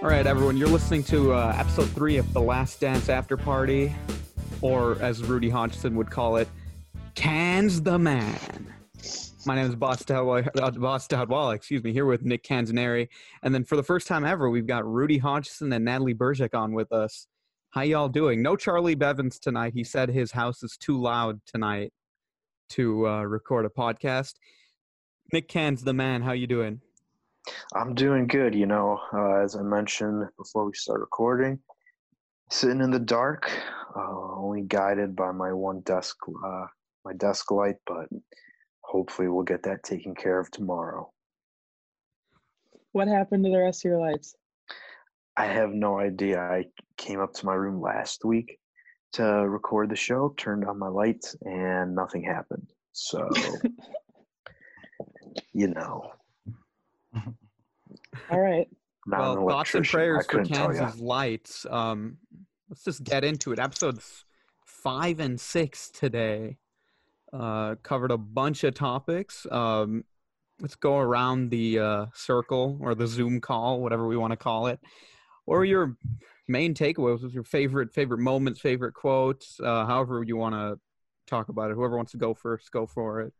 All right, everyone, you're listening to uh, episode three of The Last Dance After Party, or as Rudy Hodgson would call it, Cans the Man. My name is Boss Dowdwall, uh, excuse me, here with Nick Canzaneri. And then for the first time ever, we've got Rudy Hodgson and Natalie Berjek on with us. How y'all doing? No Charlie Bevins tonight. He said his house is too loud tonight to uh, record a podcast. Nick Cans the man. How you doing? I'm doing good. You know, uh, as I mentioned before we start recording, sitting in the dark, uh, only guided by my one desk, uh, my desk light. But hopefully, we'll get that taken care of tomorrow. What happened to the rest of your lights? I have no idea. I came up to my room last week to record the show, turned on my lights, and nothing happened. So, you know. All right. Well, thoughts and prayers for couldn't tell ya. Kansas Lights. Um, let's just get into it. Episodes five and six today uh, covered a bunch of topics. Um, let's go around the uh, circle or the Zoom call, whatever we want to call it. Or your main takeaways? What's your favorite favorite moments, favorite quotes? Uh, however you want to talk about it. Whoever wants to go first, go for it.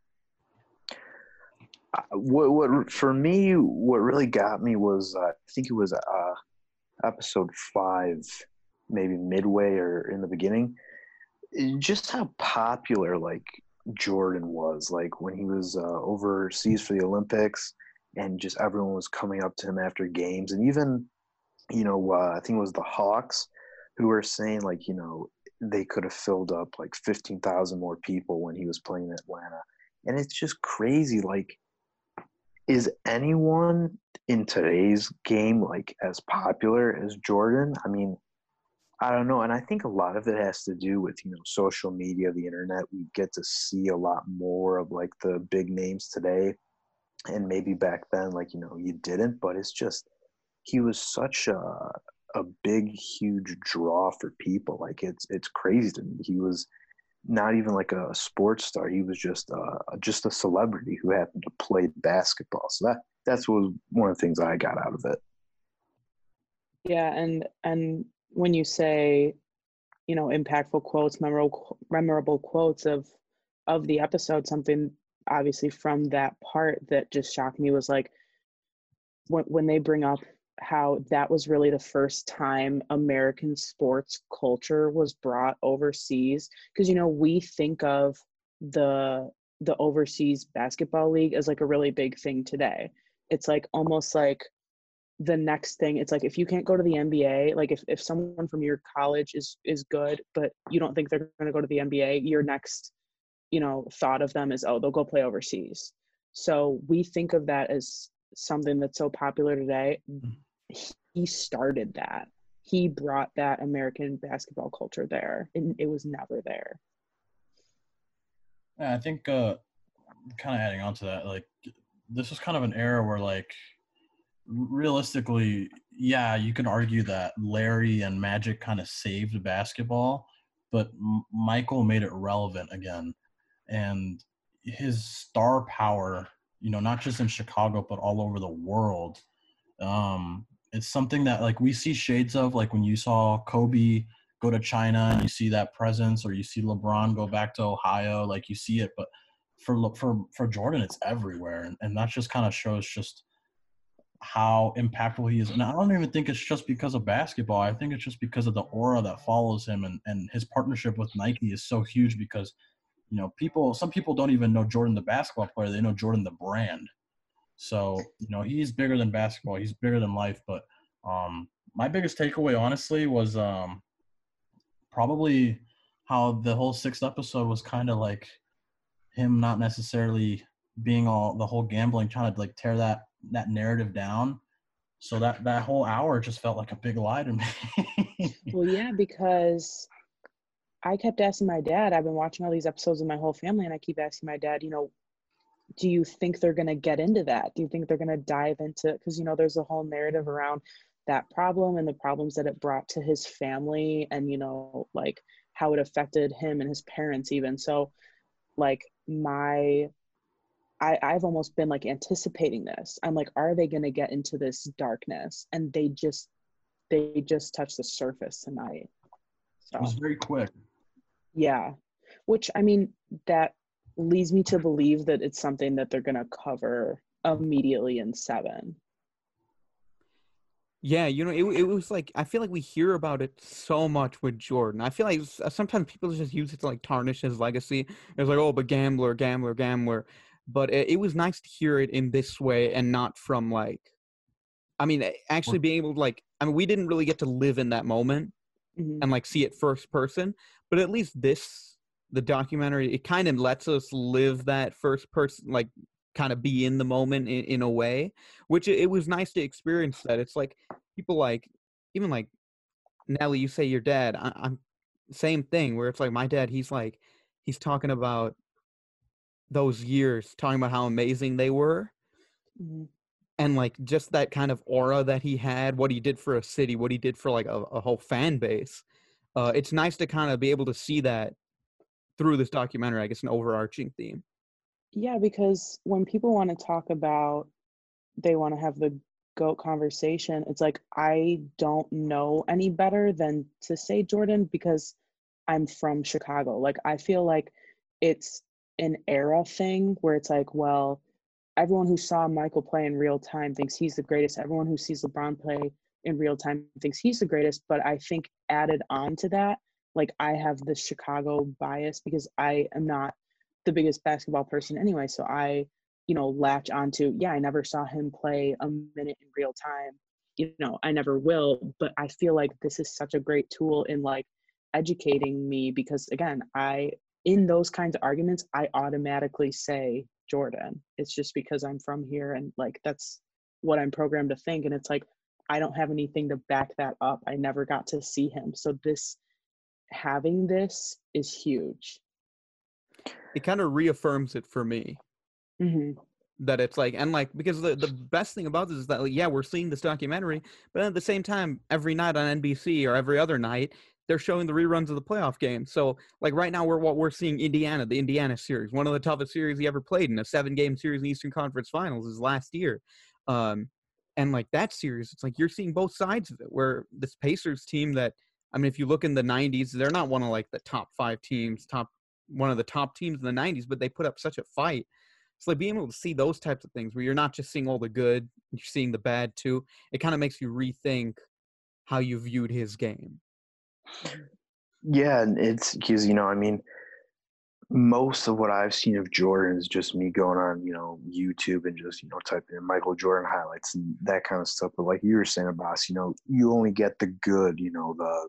What what for me what really got me was uh, I think it was uh, episode five, maybe midway or in the beginning. Just how popular like Jordan was, like when he was uh, overseas for the Olympics, and just everyone was coming up to him after games, and even you know uh, I think it was the Hawks who were saying like you know they could have filled up like fifteen thousand more people when he was playing in Atlanta, and it's just crazy like is anyone in today's game like as popular as Jordan? I mean, I don't know, and I think a lot of it has to do with you know social media, the internet. We get to see a lot more of like the big names today, and maybe back then, like you know, you didn't. But it's just he was such a a big, huge draw for people. Like it's it's crazy to me. He was not even like a sports star. He was just uh, just a celebrity who happened to play basketball. So that that's was one of the things I got out of it. Yeah, and and when you say, you know, impactful quotes, memorable memorable quotes of of the episode, something obviously from that part that just shocked me was like when when they bring up how that was really the first time American sports culture was brought overseas. Because you know we think of the the overseas basketball league as like a really big thing today. It's like almost like the next thing. It's like if you can't go to the nba like if, if someone from your college is is good but you don't think they're going to go to the nba your next you know thought of them is oh they'll go play overseas. So we think of that as something that's so popular today mm. He started that he brought that american basketball culture there and it was never there Yeah, I think uh, kind of adding on to that, like this was kind of an era where, like, realistically, yeah, you can argue that Larry and Magic kind of saved basketball, but M- Michael made it relevant again, and his star power, you know, not just in Chicago but all over the world. Um, it's something that like we see shades of, like when you saw Kobe go to China and you see that presence, or you see LeBron go back to Ohio, like you see it. But for for for Jordan, it's everywhere, and, and that just kind of shows just how impactful he is. And I don't even think it's just because of basketball. I think it's just because of the aura that follows him, and and his partnership with Nike is so huge because you know people some people don't even know Jordan the basketball player; they know Jordan the brand. So you know he's bigger than basketball. He's bigger than life. But um, my biggest takeaway, honestly, was um, probably how the whole sixth episode was kind of like him not necessarily being all the whole gambling, trying to like tear that that narrative down. So that that whole hour just felt like a big lie to me. Well, yeah, because I kept asking my dad, I've been watching all these episodes with my whole family, and I keep asking my dad, you know, do you think they're going to get into that? Do you think they're going to dive into it? Because, you know, there's a whole narrative around that problem and the problems that it brought to his family, and, you know, like how it affected him and his parents, even. So, like, my. I, I've almost been like anticipating this. I'm like, are they going to get into this darkness? And they just they just touched the surface tonight. It was very quick. yeah, which I mean that leads me to believe that it's something that they're gonna cover immediately in seven. Yeah, you know, it, it was like I feel like we hear about it so much with Jordan. I feel like sometimes people just use it to like tarnish his legacy. It's like, oh, but gambler, gambler, gambler. But it, it was nice to hear it in this way and not from like, I mean, actually being able to like, I mean, we didn't really get to live in that moment Mhm. and like see it first person, but at least this, the documentary, it kind of lets us live that first person, like kind of be in the moment in, in a way, which it, it was nice to experience that. It's like people like, even like Nelly, you say your dad, I, I'm same thing where it's like my dad, he's like, he's talking about those years, talking about how amazing they were Mhm. and like just that kind of aura that he had, what he did for a city, what he did for like a, a whole fan base. Uh, it's nice to kind of be able to see that through this documentary. I guess an overarching theme. Yeah, because when people want to talk about they want to have the goat conversation, it's like I don't know any better than to say Jordan because I'm from Chicago. Like I feel like it's an era thing where it's like, well, everyone who saw Michael play in real time thinks he's the greatest. Everyone who sees LeBron play in real time thinks he's the greatest. But I think added on to that, like I have the Chicago bias because I am not the biggest basketball person anyway. So I, you know, latch onto, yeah, I never saw him play a minute in real time. You know, I never will. But I feel like this is such a great tool in like educating me because again, I in those kinds of arguments, I automatically say Jordan. It's just because I'm from here and like that's what I'm programmed to think. And it's like I don't have anything to back that up. I never got to see him. So this having this is huge. It kind of reaffirms it for me. Hmm that it's like and like because the, the best thing about this is that like, yeah we're seeing this documentary but at the same time every night on nbc or every other night they're showing the reruns of the playoff game. So like right now we're what we're seeing indiana the indiana series one of the toughest series he ever played in a seven game series in eastern conference finals is last year. Um and like that series it's like you're seeing both sides of it where this pacers team that i mean if you look in the 90s they're not one of like the top five teams top one of the top teams in the 90s but they put up such a fight it's like being able to see those types of things where you're not just seeing all the good, you're seeing the bad too. It kind of makes you rethink how you viewed his game. Yeah, it's because you know, I mean, most of what I've seen of Jordan is just me going on, you know, YouTube and just you know typing in Michael Jordan highlights and that kind of stuff. But like you were saying, boss, you know, you only get the good, you know, the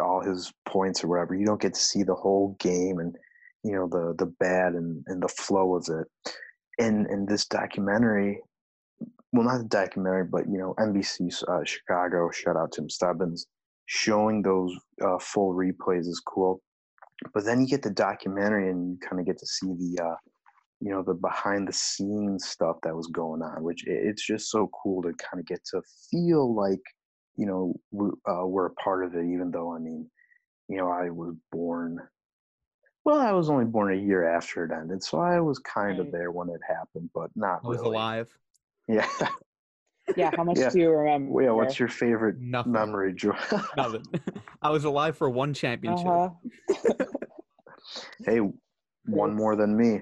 all his points or whatever. You don't get to see the whole game and you know the the bad and and the flow of it. And in this documentary, well, not the documentary, but you know, NBC uh, Chicago. Shout out Tim Stubbins showing those uh, full replays is cool. But then you get the documentary and you kind of get to see the, uh, you know, the behind the scenes stuff that was going on, which it's just so cool to kind of get to feel like, you know, we, uh, we're a part of it, even though, I mean, you know, I was born, well, I was only born a year after it ended. So I was kind of there when it happened, but not I was really. alive. Yeah. Yeah, how much Yeah. do you remember? Well, yeah. What's your favorite Nothing. memory, Joe? Nothing. I was alive for one championship. uh-huh. hey, one more than me.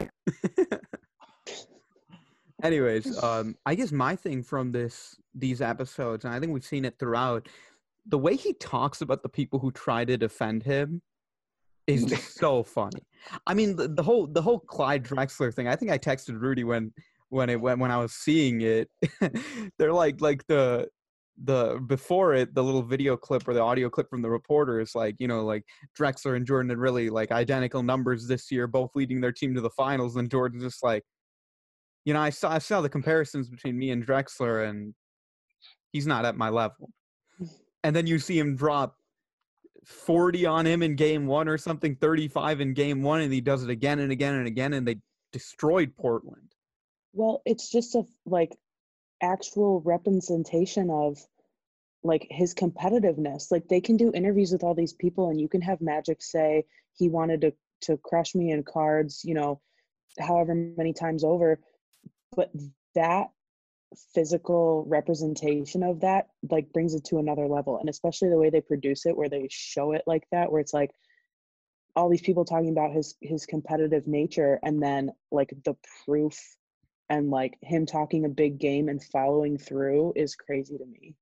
Anyways, um, I guess my thing from this these episodes, and I think we've seen it throughout, the way he talks about the people who try to defend him is just so funny. I mean, the, the whole the whole Clyde Drexler thing. I think I texted Rudy when when it when when I was seeing it. They're like like the the before it the little video clip or the audio clip from the reporter is like you know like Drexler and Jordan had really like identical numbers this year, both leading their team to the finals, and Jordan's just like, you know, I saw I saw the comparisons between me and Drexler, and he's not at my level. And then you see him drop 40 on him in game one or something, 35 in game one, and he does it again and again and again, and they destroyed Portland. Well, it's just a like actual representation of like his competitiveness. Like they can do interviews with all these people and you can have Magic say he wanted to to crush me in cards, you know, however many times over. But that physical representation of that like brings it to another level and especially the way they produce it where they show it like that where it's like all these people talking about his his competitive nature and then like the proof and like him talking a big game and following through is crazy to me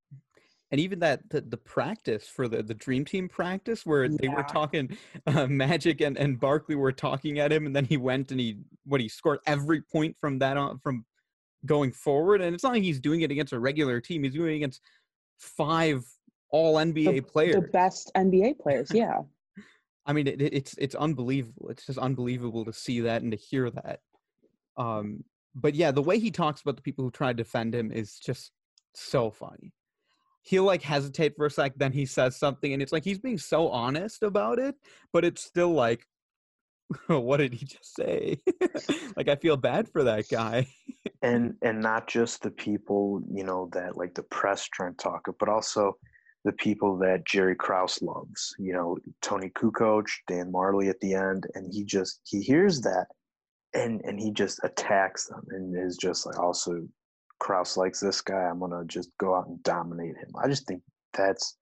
and even that the, the practice for the the dream team practice where they were talking uh, magic and and barkley were talking at him and then he went and he what he scored every point from that on from going forward and it's not like he's doing it against a regular team he's doing it against five all nba players the best nba players yeah I mean, it, it's it's unbelievable. It's just unbelievable to see that and to hear that. Um, but yeah, the way he talks about the people who try to defend him is just so funny. He'll like hesitate for a sec, then he says something, and it's like he's being so honest about it, but it's still like, what did he just say? like I feel bad for that guy. and and not just the people you know that like the press trying to talk but also the people that Jerry Krause loves. You know, Toni Kukoc, Dan Majerle at the end, and he just he hears that, and and he just attacks them, and is just like also Krause likes this guy. I'm gonna just go out and dominate him. I just think that's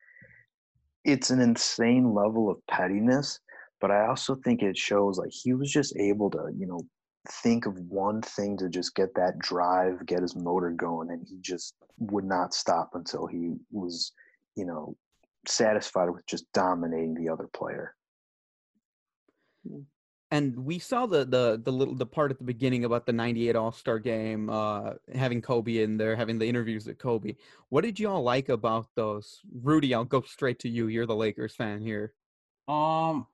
it's an insane level of pettiness, but I also think it shows like he was just able to you know think of one thing to just get that drive, get his motor going, and he just would not stop until he was, you know, satisfied with just dominating the other player. Hmm. And we saw the the the little the part at the beginning about the 98 all-star game uh having kobe in there having the interviews with kobe what did y'all like about those rudy i'll go straight to you you're the lakers fan here Um,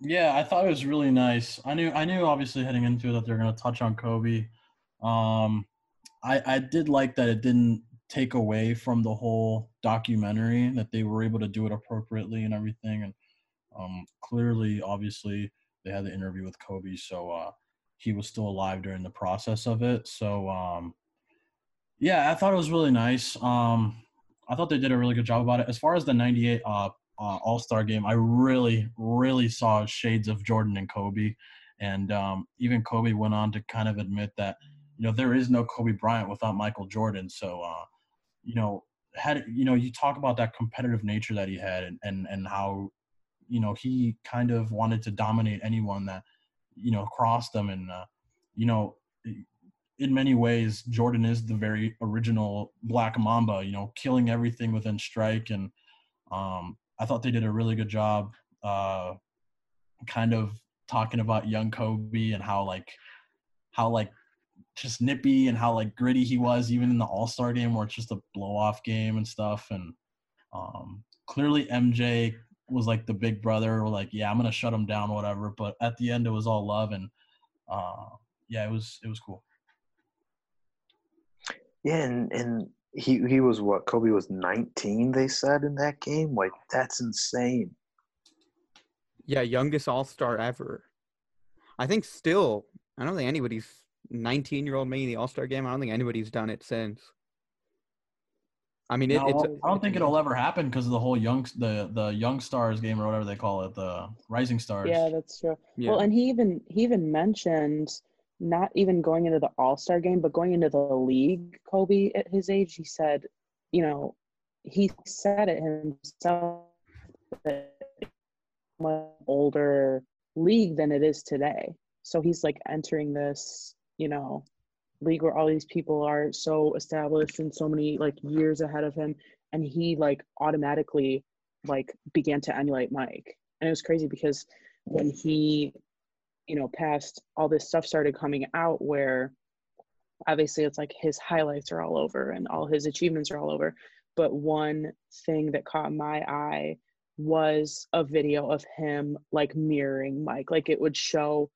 yeah, I thought it was really nice. I knew, I knew, obviously heading into it that they're going to touch on Kobe. Um, I, I did like that it didn't take away from the whole documentary that they were able to do it appropriately and everything. And um, clearly, obviously, they had the interview with Kobe, so uh, he was still alive during the process of it. So um, yeah, I thought it was really nice. Um, I thought they did a really good job about it. As far as the '98 uh, uh, All Star game, I really, really saw shades of Jordan and Kobe, and um, even Kobe went on to kind of admit that you know there is no Kobe Bryant without Michael Jordan. So uh, you know, had you know, you talk about that competitive nature that he had, and and and how you know he kind of wanted to dominate anyone that you know crossed them, and uh, you know. In many ways, Jordan is the very original Black Mamba. You know, killing everything within strike, and um, I thought they did a really good job, uh, kind of talking about young Kobe and how like, how like, just nippy and how like gritty he was, even in the All Star game where it's just a blow off game and stuff. And um, clearly MJ was like the big brother, or like, yeah, I'm gonna shut him down, whatever. But at the end, it was all love, and uh, yeah, it was it was cool. Yeah, and and he he was what Kobe was 19. They said in that game, like that's insane. yeah youngest all-star ever i think still i don't think anybody's 19 year old making the all-star game i don't think anybody's done it since i mean it, No, it's I don't think it'll ever happen because of the whole young the the young stars game or whatever they call it, the rising stars. yeah that's true yeah. Well, and he even he even mentioned not even going into the All Star game, but going into the league. Kobe at his age, he said, you know, he said it himself that it's much older league than it is today. So he's like entering this, you know, league where all these people are so established and so many like years ahead of him, and he like automatically like began to emulate Mike, and it was crazy because when he you know passed all this stuff started coming out where obviously it's like his highlights are all over and all his achievements are all over. But one thing that caught my eye was a video of him like mirroring mike. Like it would show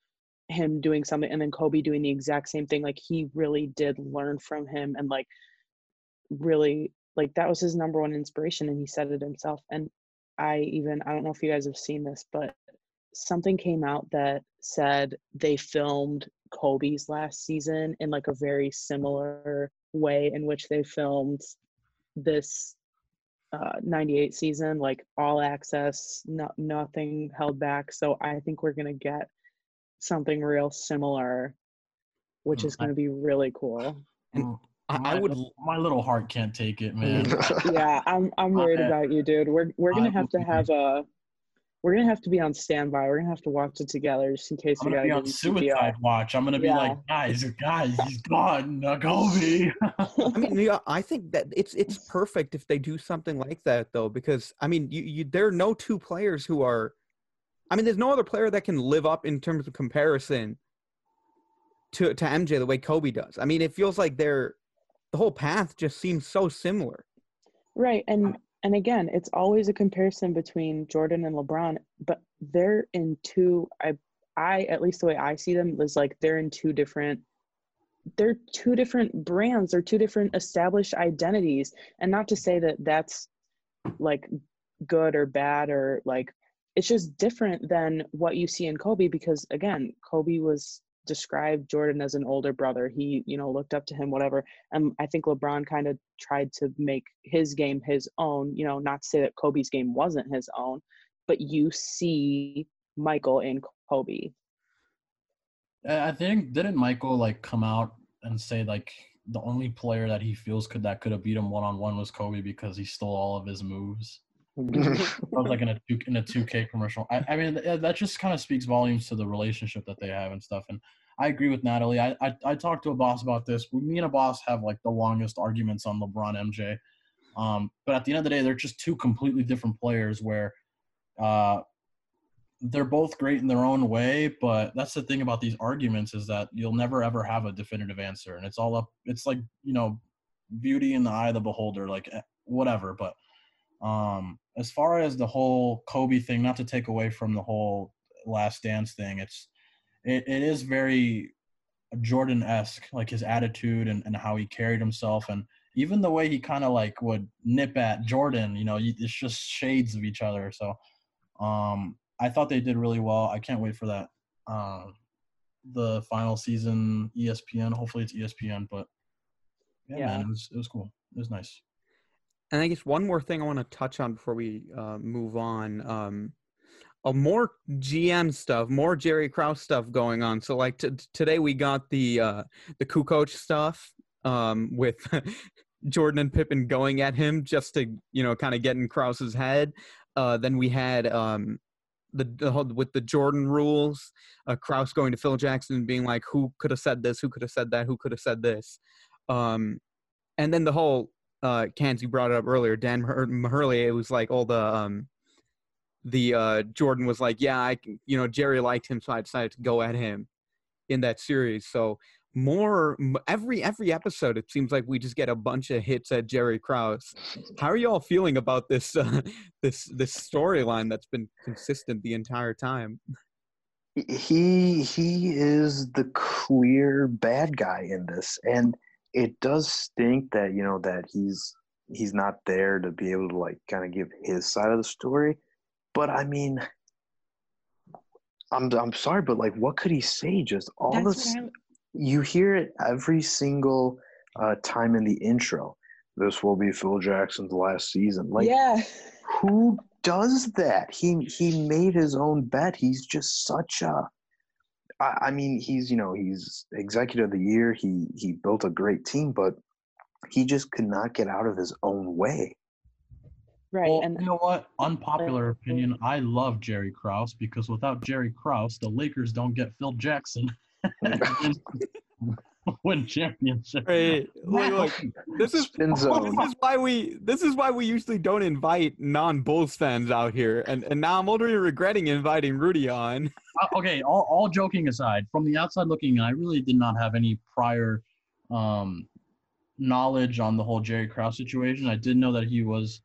him doing something and then kobe doing the exact same thing like he really did learn from him and like really like that was his number one inspiration and he said it himself and i even i don't know if you guys have seen this but something came out that said they filmed Kobe's last season in like a very similar way in which they filmed this uh, 98 season, like all access, no, nothing held back. So I think we're going to get something real similar, which Mm, is going to be really cool. Mm, I, I would. My little heart can't take it, man. yeah, I'm I'm worried I- about you, dude. We're we're gonna have to have a we're gonna have to be on standby. We're gonna have to watch it together just in case I'm we gonna gotta be on you CPR. watch. I'm gonna be Yeah. like, guys, guys, he's gone, Kobe. I mean, yeah, I think that it's it's perfect if they do something like that though, because I mean, you, you there are no two players who are. I mean, there's no other player that can live up in terms of comparison to to MJ the way Kobe does. I mean, it feels like they're the whole path just seems so similar. Right, and and again, it's always a comparison between Jordan and LeBron, but they're in two. I I at least the way I see them is like they're in two different. They're two different brands. They're two different established identities, and not to say that that's like good or bad or like it's just different than what you see in Kobe because again, Kobe was described Jordan as an older brother. He, you know, looked up to him, whatever. And I think LeBron kind of tried to make his game his own, you know, not to say that Kobe's game wasn't his own, but you see Michael in Kobe. I think didn't Michael like come out and say like the only player that he feels could that could have beat him one on one was Kobe because he stole all of his moves. Was like in a two in a two K commercial. I, I mean that just kind of speaks volumes to the relationship that they have and stuff. And I agree with Natalie. I, I I talked to a boss about this. Me and a boss have like the longest arguments on LeBron MJ. Um, but at the end of the day, they're just two completely different players where uh, they're both great in their own way. But that's the thing about these arguments is that you'll never ever have a definitive answer, and it's all up. It's like you know, beauty in the eye of the beholder, like eh, whatever. But um, as far as the whole Kobe thing, not to take away from the whole Last Dance thing, it's it, it is very Jordan esque, like his attitude and, and how he carried himself, and even the way he kind of like would nip at Jordan. You know, it's just shades of each other. So um, I thought they did really well. I can't wait for that. Um, the final season ESPN. Hopefully it's ESPN, but yeah, Yeah. man, it was it was cool. It was nice. And I guess one more thing I want to touch on before we uh, move on. Um, uh, more GM stuff, more Jerry Krause stuff going on. So like t- today we got the uh, the Kukoc stuff um, with Jordan and Pippen going at him just to you know kind of get in Krause's head. Uh, then we had um, the, the with the Jordan rules, uh, Krause going to Phil Jackson and being like, "Who could have said this? Who could have said that? Who could have said this?" Um, and then the whole uh Cans you brought it up earlier, Dan Maher- Majerle, it was like all the um the uh Jordan was like, yeah, I you know, Jerry liked him, so I decided to go at him in that series. So more every every episode, it seems like we just get a bunch of hits at Jerry Krause. How are you all feeling about this uh, this this storyline that's been consistent the entire time? he he is the clear bad guy in this and it does stink that you know that he's he's not there to be able to like kind of give his side of the story but i mean i'm i'm sorry but like what could he say just all That's this you hear it every single uh, time in the intro this will be phil jackson's last season like yeah. who does that? He he made his own bet. He's just such a. I, I mean, he's you know he's executive of the year. He he built a great team, but he just could not get out of his own way. Right. Well, and you know what? Unpopular opinion. I love Jerry Krause because without Jerry Krause, the Lakers don't get Phil Jackson. win championship. Right. Look, look, this is this is why we this is why we usually don't invite non-Bulls fans out here, and and now I'm already regretting inviting Rudy on. Uh, okay, all, all joking aside, from the outside looking I really did not have any prior um, knowledge on the whole Jerry Krause situation. I did know that he was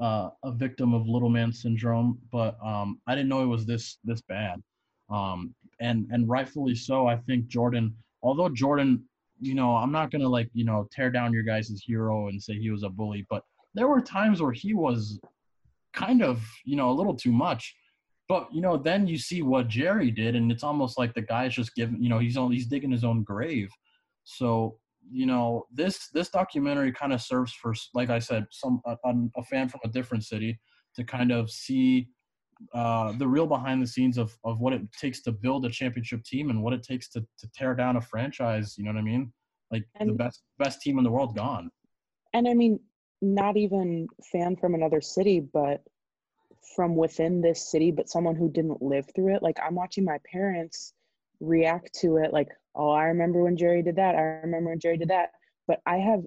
uh, a victim of little man syndrome, but um, I didn't know it was this this bad. Um, and and rightfully so. I think Jordan, although Jordan, you know, I'm not gonna like you know tear down your guys' hero and say he was a bully, but there were times where he was kind of you know a little too much. But you know, then you see what Jerry did, and it's almost like the guy's just giving. You know, he's on he's digging his own grave. So you know, this this documentary kind of serves for, like I said, some a, a- a fan from a different city to kind of see uh, the real behind the scenes of of what it takes to build a championship team and what it takes to to tear down a franchise. You know what I mean? Like the best best team in the world gone. and I mean, not even fan from another city, but from within this city, but someone who didn't live through it. Like I'm watching my parents react to it, like, oh, I remember when Jerry did that. I remember when Jerry did that. But I have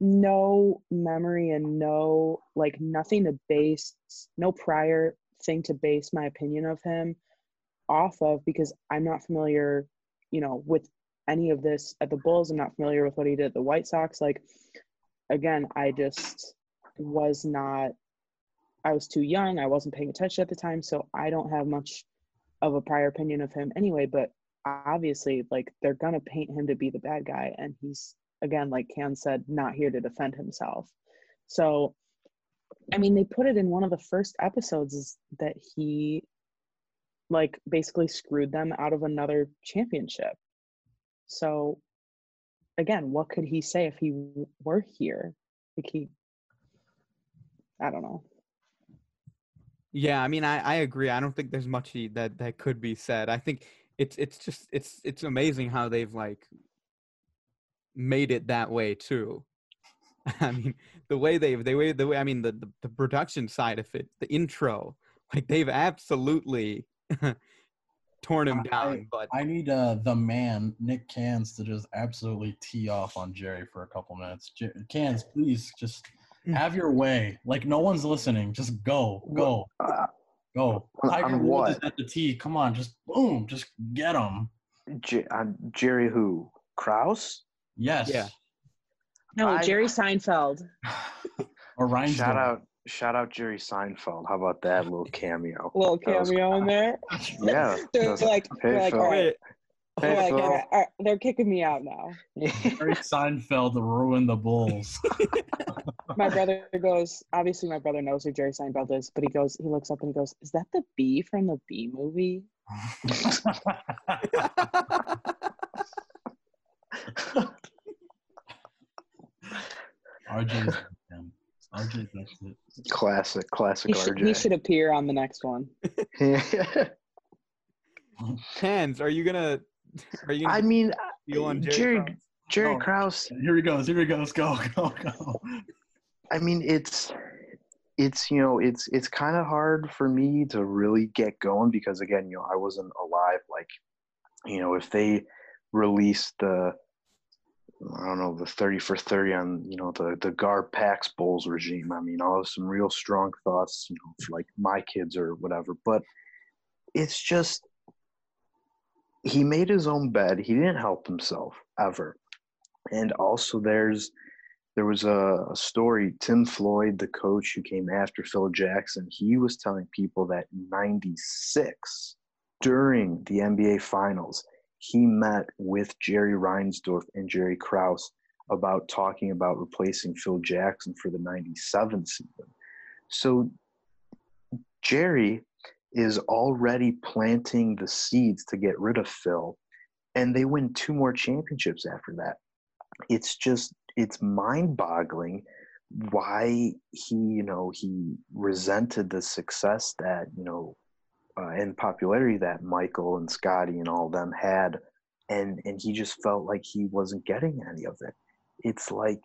no memory and no like nothing to base, no prior thing to base my opinion of him off of because I'm not familiar, you know, with any of this at the Bulls. I'm not familiar with what he did at the White Sox. Like again, I just was not, I was too young. I wasn't paying attention at the time. So I don't have much of a prior opinion of him anyway. But obviously, like, they're going to paint him to be the bad guy. And he's, again, like Can said, not here to defend himself. So, I mean, they put it in one of the first episodes is that he, like, basically screwed them out of another championship. So, again, what could he say if he were here? Like he, I don't know. Yeah, I mean, I, I agree. I don't think there's much he- that that could be said. I think it's it's just it's it's amazing how they've like made it that way too. I mean, the way they've they way the way I mean the, the the production side of it, the intro, like they've absolutely torn him I- down. But I need uh, the man Nick Cans to just absolutely tee off on Jerry for a couple minutes. J- Cans, please just Mm. have your way. Like no one's listening. Just go, go, Uh, go. On- Tiger on Woods is what? at the tee. Come on, just boom, just get him. J- uh, Jerry who? Krause? Yes. Yeah. No, I- Jerry Seinfeld. or Ryan's Shout out, shout out Jerry Seinfeld. How about that little cameo? Little cameo in there. Yeah. They're that's- like, Hey, they're like, all right, wait, they're, like, all right, all right, they're kicking me out now. Jerry Seinfeld to ruin the Bulls. My brother goes, obviously my brother knows who Jerry Seinfeld is, but he goes, he looks up and he goes, is that the bee from the bee movie? RJ's him. RJ that's it. classic, classic He should, he should appear on the next one. Cans, are you gonna are you gonna I mean, uh, steal on Jerry? Jerry, Krause? Jerry No. Krause. Here he goes. Here he goes. Go, go, go. I mean, it's it's you know it's it's kind of hard for me to really get going because again, you know, I wasn't alive. Like, you know, if they released the I don't know the thirty for thirty on you know the the Gar Pax Bulls regime. I mean, I'll have some real strong thoughts, you know, for like my kids or whatever. But it's just he made his own bed. He didn't help himself ever. And also, there's there was a, a story. Tim Floyd, the coach who came after Phil Jackson, he was telling people that '96, during the NBA Finals, he met with Jerry Reinsdorf and Jerry Krause about talking about replacing Phil Jackson for the '97 season. So Jerry is already planting the seeds to get rid of Phil, and they win two more championships after that. It's just it's mind-boggling why he you know he resented the success that you know uh, and popularity that Michael and Scotty and all them had, and and he just felt like he wasn't getting any of it. It's like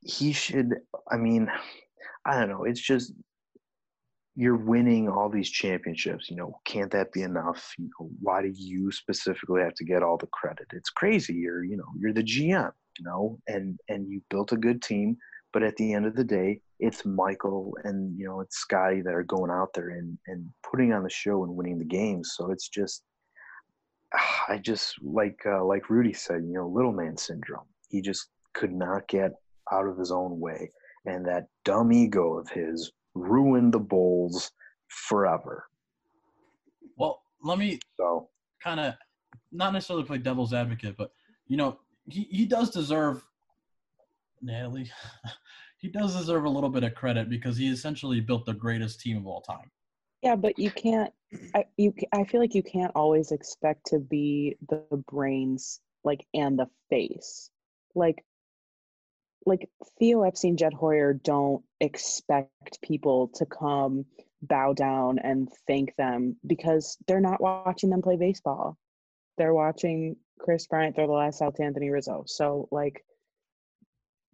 he should. I mean, I don't know. It's just you're winning all these championships. You know, can't that be enough? You know, why do you specifically have to get all the credit? It's crazy. You're, you know, you're the GM. You know, and and you built a good team, but at the end of the day, it's Michael and you know it's Scotty that are going out there and and putting on the show and winning the games. So it's just, I just like uh, like Rudy said, you know, little man syndrome. He just could not get out of his own way, and that dumb ego of his ruined the Bulls forever. Well, let me So kind of not necessarily play devil's advocate, but you know, he, he does deserve Natalie. he does deserve a little bit of credit because he essentially built the greatest team of all time. Yeah, but you can't. I you. I feel like you can't always expect to be the brains like and the face. Like, like Theo Epstein, Jed Hoyer don't expect people to come bow down and thank them because they're not watching them play baseball. They're watching Kris Bryant, they're the last out to Anthony Rizzo. So like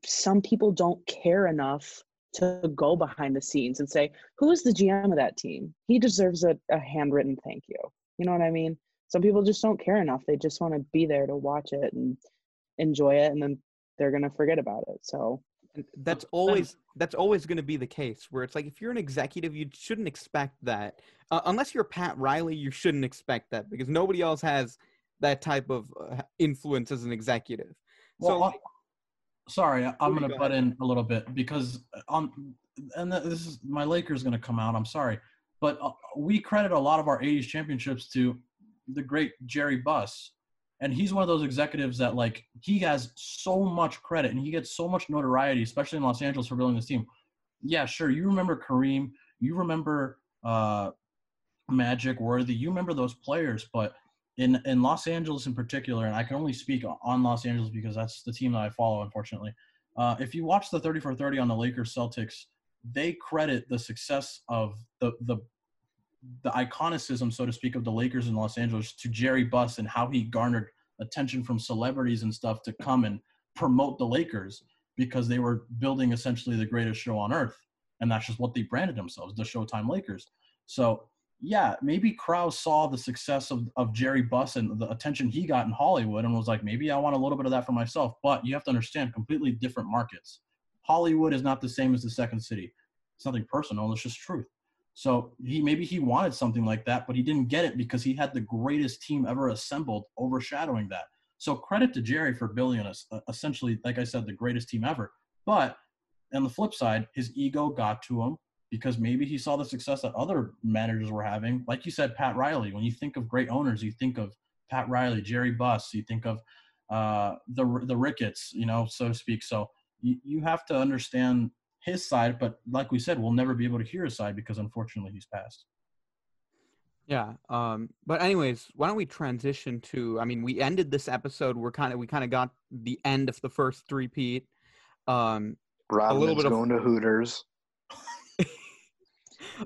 some people don't care enough to go behind the scenes and say, who is the GM of that team? He deserves a, a handwritten thank you. You know what I mean? Some people just don't care enough. They just want to be there to watch it and enjoy it and then they're gonna forget about it. So And that's always that's always going to be the case where it's like if you're an executive you shouldn't expect that uh, unless you're pat riley you shouldn't expect that because nobody else has that type of uh, influence as an executive Well, so sorry, I'm going to butt in a little bit because on, and this is my Lakers going to come out. I'm sorry, but uh, we credit a lot of our '80s championships to the great Jerry Buss, and he's one of those executives that like he has so much credit and he gets so much notoriety, especially in Los Angeles for building this team. Yeah, sure, you remember Kareem, you remember uh, Magic, Worthy, you remember those players, but in in Los Angeles in particular, and I can only speak on Los Angeles because that's the team that I follow, unfortunately. Uh, if you watch the 30 for 30 on the Lakers Celtics, they credit the success of the the the iconicism, so to speak, of the Lakers in Los Angeles to Jerry Buss and how he garnered attention from celebrities and stuff to come and promote the Lakers because they were building essentially the greatest show on earth. And that's just what they branded themselves, the Showtime Lakers. So yeah, maybe Krause saw the success of, of Jerry Buss and the attention he got in Hollywood and was like, maybe I want a little bit of that for myself. But you have to understand completely different markets. Hollywood is not the same as the second city. It's nothing personal, it's just truth. So he maybe he wanted something like that, but he didn't get it because he had the greatest team ever assembled overshadowing that. So credit to Jerry for building uh, essentially, like I said, the greatest team ever. But on the flip side, his ego got to him because maybe he saw the success that other managers were having. Like you said, Pat Riley. When you think of great owners, you think of Pat Riley, Jerry Buss. You think of uh, the the Ricketts, you know, so to speak. So you, you have to understand his side, but like we said, we'll never be able to hear his side because unfortunately he's passed. yeah um but anyways why don't we transition to i mean we ended this episode we're kind of we kind of got the end of the first three peat um Rodman's bit of- going to Hooters.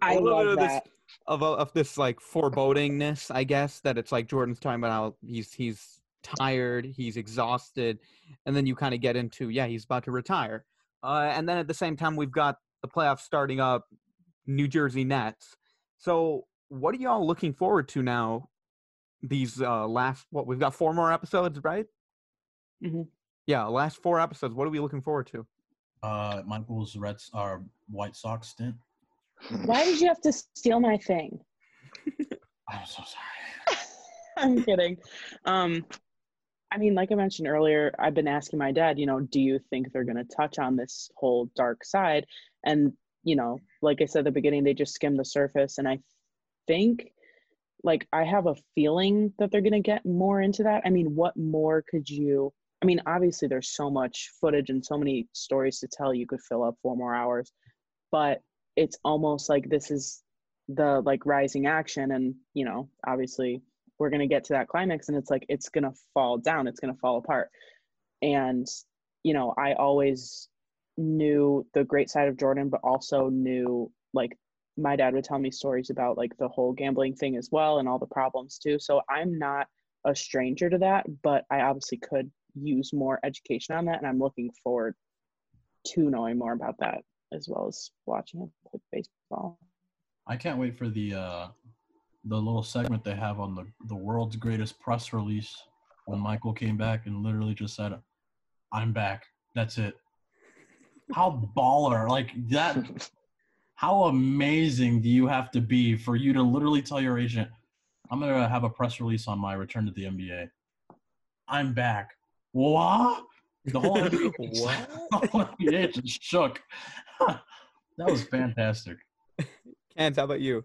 I a little love bit of that. this of, of this like forebodingness i guess that it's like jordan's talking about how he's he's tired he's exhausted and then you kind of get into yeah he's about to retire uh, and then at the same time we've got the playoffs starting up new jersey nets so what are y'all looking forward to now these uh last what we've got four more episodes right Mhm. yeah last four episodes what are we looking forward to Uh, Michael's Reds are White Sox stint. Why did you have to steal my thing? I'm so sorry. I'm kidding. Um, I mean, like I mentioned earlier, I've been asking my dad, you know, do you think they're going to touch on this whole dark side? And, you know, like I said at the beginning, they just skimmed the surface. And I think, like, I have a feeling that they're going to get more into that. I mean, what more could you? I mean, obviously, there's so much footage and so many stories to tell. You could fill up four more hours, but it's almost like this is the like rising action. And you know obviously we're going to get to that climax and it's like it's going to fall down it's going to fall apart. And you know i always knew the great side of jordan but also knew like my dad would tell me stories about like the whole gambling thing as well and all the problems too. So i'm not a stranger to that but i obviously could use more education on that and i'm looking forward to knowing more about that as well as watching him play baseball I can't wait for the uh, the little segment they have on the the world's greatest press release when Michael came back and literally just said, "I'm back. That's it." How baller! Like that. How amazing do you have to be for you to literally tell your agent, "I'm gonna have a press release on my return to the NBA. I'm back." What? The whole NBA, the whole NBA just shook. that was fantastic. Kent, how about you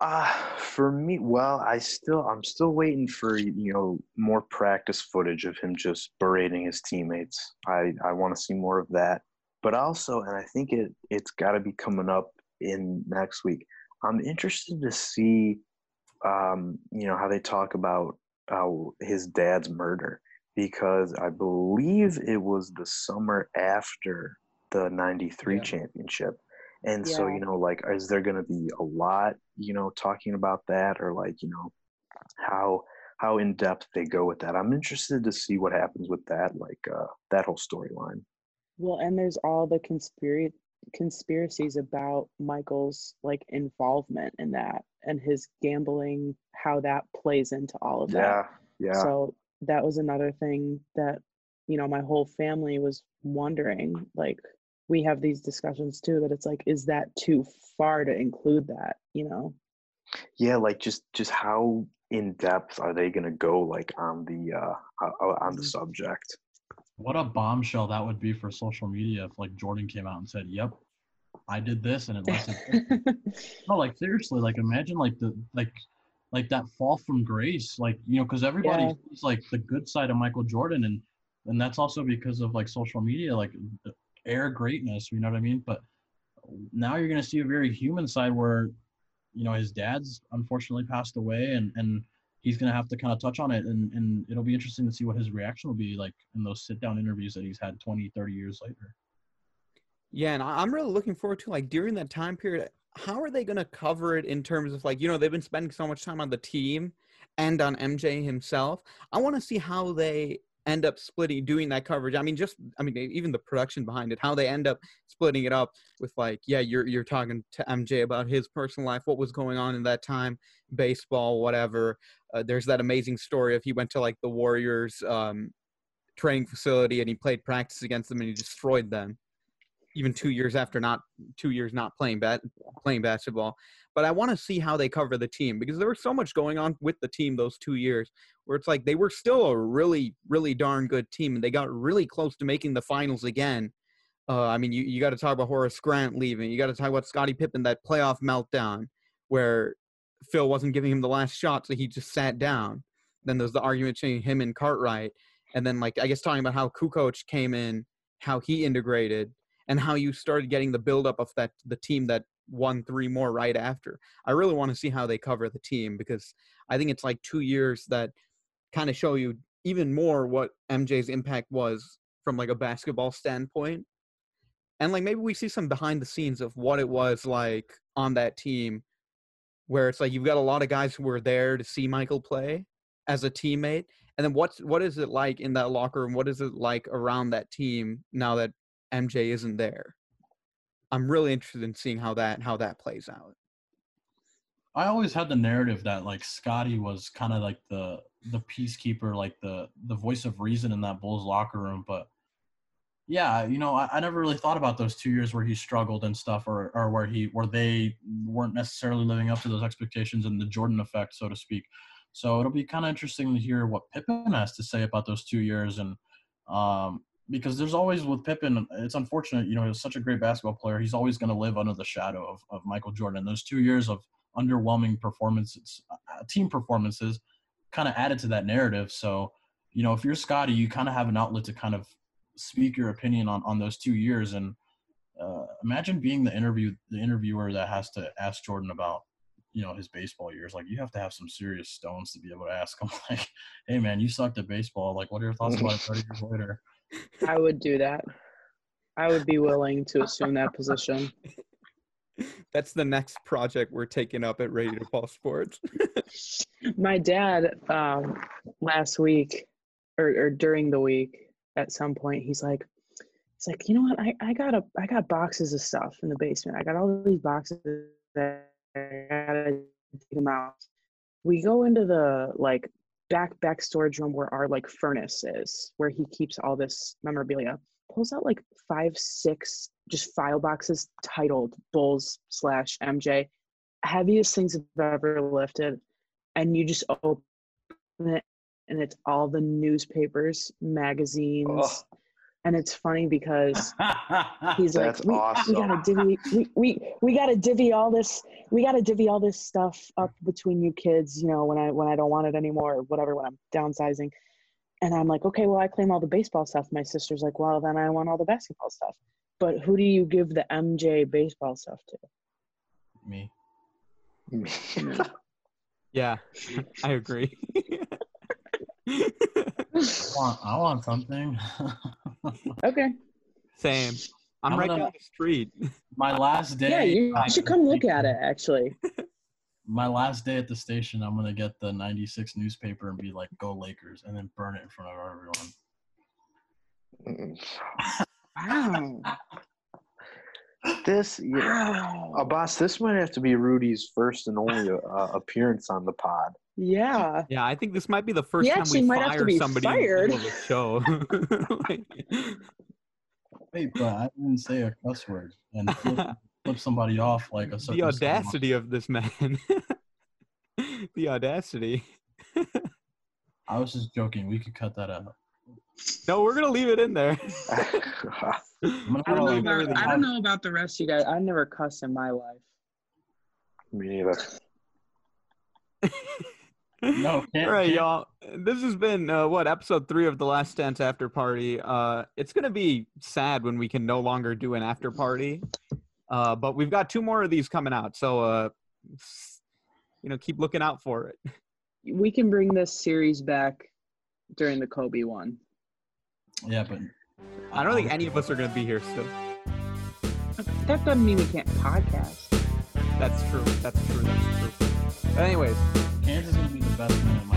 Uh, for me, well, I still, I'm still waiting for you know more practice footage of him just berating his teammates. I, I want to see more of that. But also, and I think it, it's got to be coming up in next week. I'm interested to see, um, you know, how they talk about uh, his dad's murder because I believe it was the summer after the '93 Yeah. championship. And so, you know, like, is there going to be a lot, you know, talking about that or like, you know, how how in depth they go with that. I'm interested to see what happens with that, like uh, that whole storyline. Well, and there's all the conspiracy conspiracies about Michael's like involvement in that and his gambling, how that plays into all of that. Yeah, yeah. So that was another thing that, you know, my whole family was wondering. Like, we have these discussions too that it's like, is that too far to include that, you know? yeah, like just just how in depth are they going to go, like on the uh, uh on the Mhm. subject? What a bombshell that would be for social media if like Jordan came out and said, "Yep, I did this," and it left it. no, like seriously, like imagine like the like like that fall from grace, like you know, because everybody Yeah. sees like the good side of Michael Jordan, and and that's also because of like social media, like air greatness. You know what I mean? But now you're gonna see a very human side where, you know, his dad's unfortunately passed away, and and he's gonna have to kind of touch on it, and and it'll be interesting to see what his reaction will be like in those sit down interviews that he's had 20, 30 years later. Yeah, and I'm really looking forward to like during that time period. How are they going to cover it in terms of like you know they've been spending so much time on the team and on MJ himself. I want to see how they end up splitting doing that coverage. I mean, just I mean even the production behind it, how they end up splitting it up with like yeah you're you're talking to MJ about his personal life, what was going on in that time, baseball, whatever. Uh, there's that amazing story of he went to like the Warriors um, training facility and he played practice against them and he destroyed them even two years after not two years not playing bat playing basketball. But I want to see how they cover the team because there was so much going on with the team those two years where it's like they were still a really really darn good team and they got really close to making the finals again. Uh, I mean, you, you got to talk about Horace Grant leaving. You got to talk about Scottie Pippen that playoff meltdown where Phil wasn't giving him the last shot, so he just sat down. Then there's the argument between him and Cartwright, and then like I guess talking about how Kukoc came in, how he integrated, and how you started getting the buildup of that the team that won three more right after. I really want to see how they cover the team because I think it's like two years that kind of show you even more what MJ's impact was from like a basketball standpoint. And like maybe we see some behind the scenes of what it was like on that team where it's like you've got a lot of guys who were there to see Michael play as a teammate. And then what's what is it like in that locker room? What is it like around that team now that MJ isn't there? I'm really interested in seeing how that how that plays out. I always had the narrative that like Scottie was kind of like the the peacekeeper, like the the voice of reason in that Bulls locker room. But yeah, you know, I, I never really thought about those two years where he struggled and stuff, or or where he where they weren't necessarily living up to those expectations and the Jordan effect, so to speak. So it'll be kind of interesting to hear what Pippen has to say about those two years, and um, because there's always with Pippen, it's unfortunate, you know, he was such a great basketball player. He's always going to live under the shadow of, of Michael Jordan. And those two years of underwhelming performances, uh, team performances, kind of added to that narrative. So, you know, if you're Scottie, you kind of have an outlet to kind of speak your opinion on on those two years. And uh, imagine being the interview the interviewer that has to ask Jordan about you know his baseball years. Like you have to have some serious stones to be able to ask him. Like, hey man, you sucked at baseball. Like, what are your thoughts about it 30 years later? I would do that. I would be willing to assume that position. That's the next project we're taking up at Radio Ball Sports. My dad, um, last week or, or during the week, at some point, he's like, he's like, you know what? I, I got a I got boxes of stuff in the basement. I got all these boxes that I gotta take them out. We go into the like back back storage room where our like furnace is, where he keeps all this memorabilia. Pulls out like five, six just file boxes titled Bulls slash MJ. Heaviest things I've ever lifted. And you just open it and it's all the newspapers, magazines. Oh, And it's funny because he's like, we, awesome. we gotta divvy, we, we, we gotta divvy all this, we gotta divvy all this stuff up between you kids, you know, when I, when I don't want it anymore or whatever, when I'm downsizing. And I'm like, okay, well, I claim all the baseball stuff. My sister's like, well, then I want all the basketball stuff. But who do you give the MJ baseball stuff to? Me. yeah, I agree. I want, I want something. Okay. Same. I'm I'm right gonna- down the street. My last day. Yeah, you I- should come look at it, actually. my last day at the station, I'm gonna get the '96 newspaper and be like, "Go Lakers," and then burn it in front of everyone. Wow. This, yeah, Wow. uh, boss. This might have to be Rudy's first and only uh, appearance on the pod. Yeah. Yeah, I think this might be the first time actually we might have to fire be somebody fired. in the of the show. Like- Wait, but I didn't say a cuss word and flip, flip somebody off like a the audacity of this man. the audacity. I was just joking. We could cut that out. No, we're gonna leave it in there. I'm gonna I don't, know about, I don't know about the rest of you guys. I never cussed in my life. Me neither. No, can't, All right, can't- y'all. This has been uh, what episode three of the Last Dance after party. Uh, it's gonna be sad when we can no longer do an after party, uh, but we've got two more of these coming out. So, uh, you know, keep looking out for it. We can bring this series back during the Kobe one. Yeah, but I don't think any of us are gonna be here still. That doesn't mean we can't podcast. That's true. That's true. That's true. But anyways, Kansas is gonna be the best